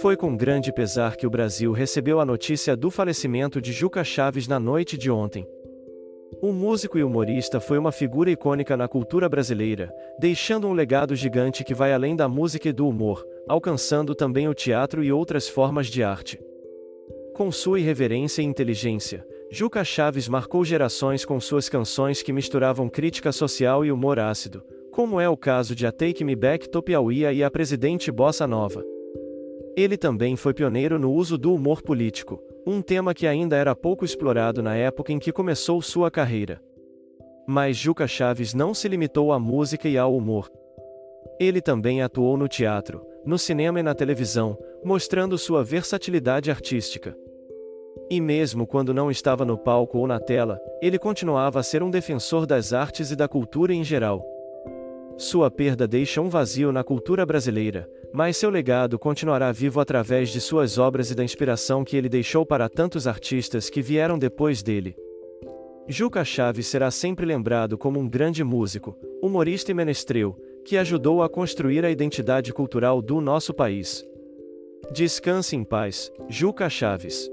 Foi com grande pesar que o Brasil recebeu a notícia do falecimento de Juca Chaves na noite de ontem. O músico e humorista foi uma figura icônica na cultura brasileira, deixando um legado gigante que vai além da música e do humor, alcançando também o teatro e outras formas de arte. Com sua irreverência e inteligência, Juca Chaves marcou gerações com suas canções que misturavam crítica social e humor ácido, como é o caso de A Take Me Back Topiauia e A Presidente Bossa Nova. Ele também foi pioneiro no uso do humor político, um tema que ainda era pouco explorado na época em que começou sua carreira. Mas Juca Chaves não se limitou à música e ao humor. Ele também atuou no teatro, no cinema e na televisão, mostrando sua versatilidade artística. E mesmo quando não estava no palco ou na tela, ele continuava a ser um defensor das artes e da cultura em geral. Sua perda deixa um vazio na cultura brasileira, mas seu legado continuará vivo através de suas obras e da inspiração que ele deixou para tantos artistas que vieram depois dele. Juca Chaves será sempre lembrado como um grande músico, humorista e menestrel, que ajudou a construir a identidade cultural do nosso país. Descanse em paz, Juca Chaves.